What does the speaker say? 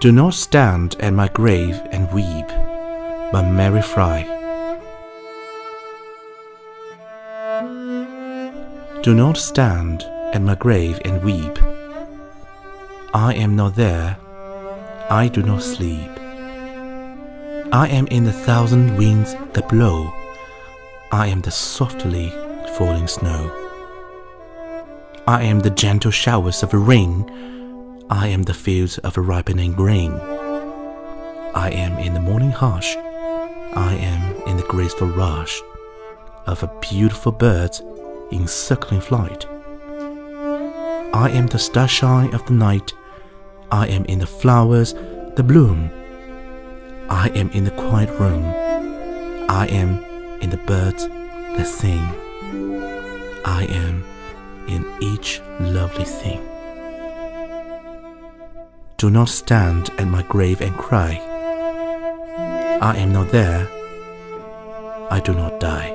Do not stand at my grave and weep, but Mary Frye. Do not stand at my grave and weep. I am not there, I do not sleep. I am in the thousand winds that blow, I am the softly falling snow. I am the gentle showers of rain, I am the fields of a ripening grain. I am in the morning hush, I am in the graceful rush of a beautiful bird in circling flight. I am the starshine of the night, I am in the flowers the bloom. I am in the quiet room, I am in the birds that sing. I am in each lovely thing. Do not stand at my grave and cry. I am not there. I do not die.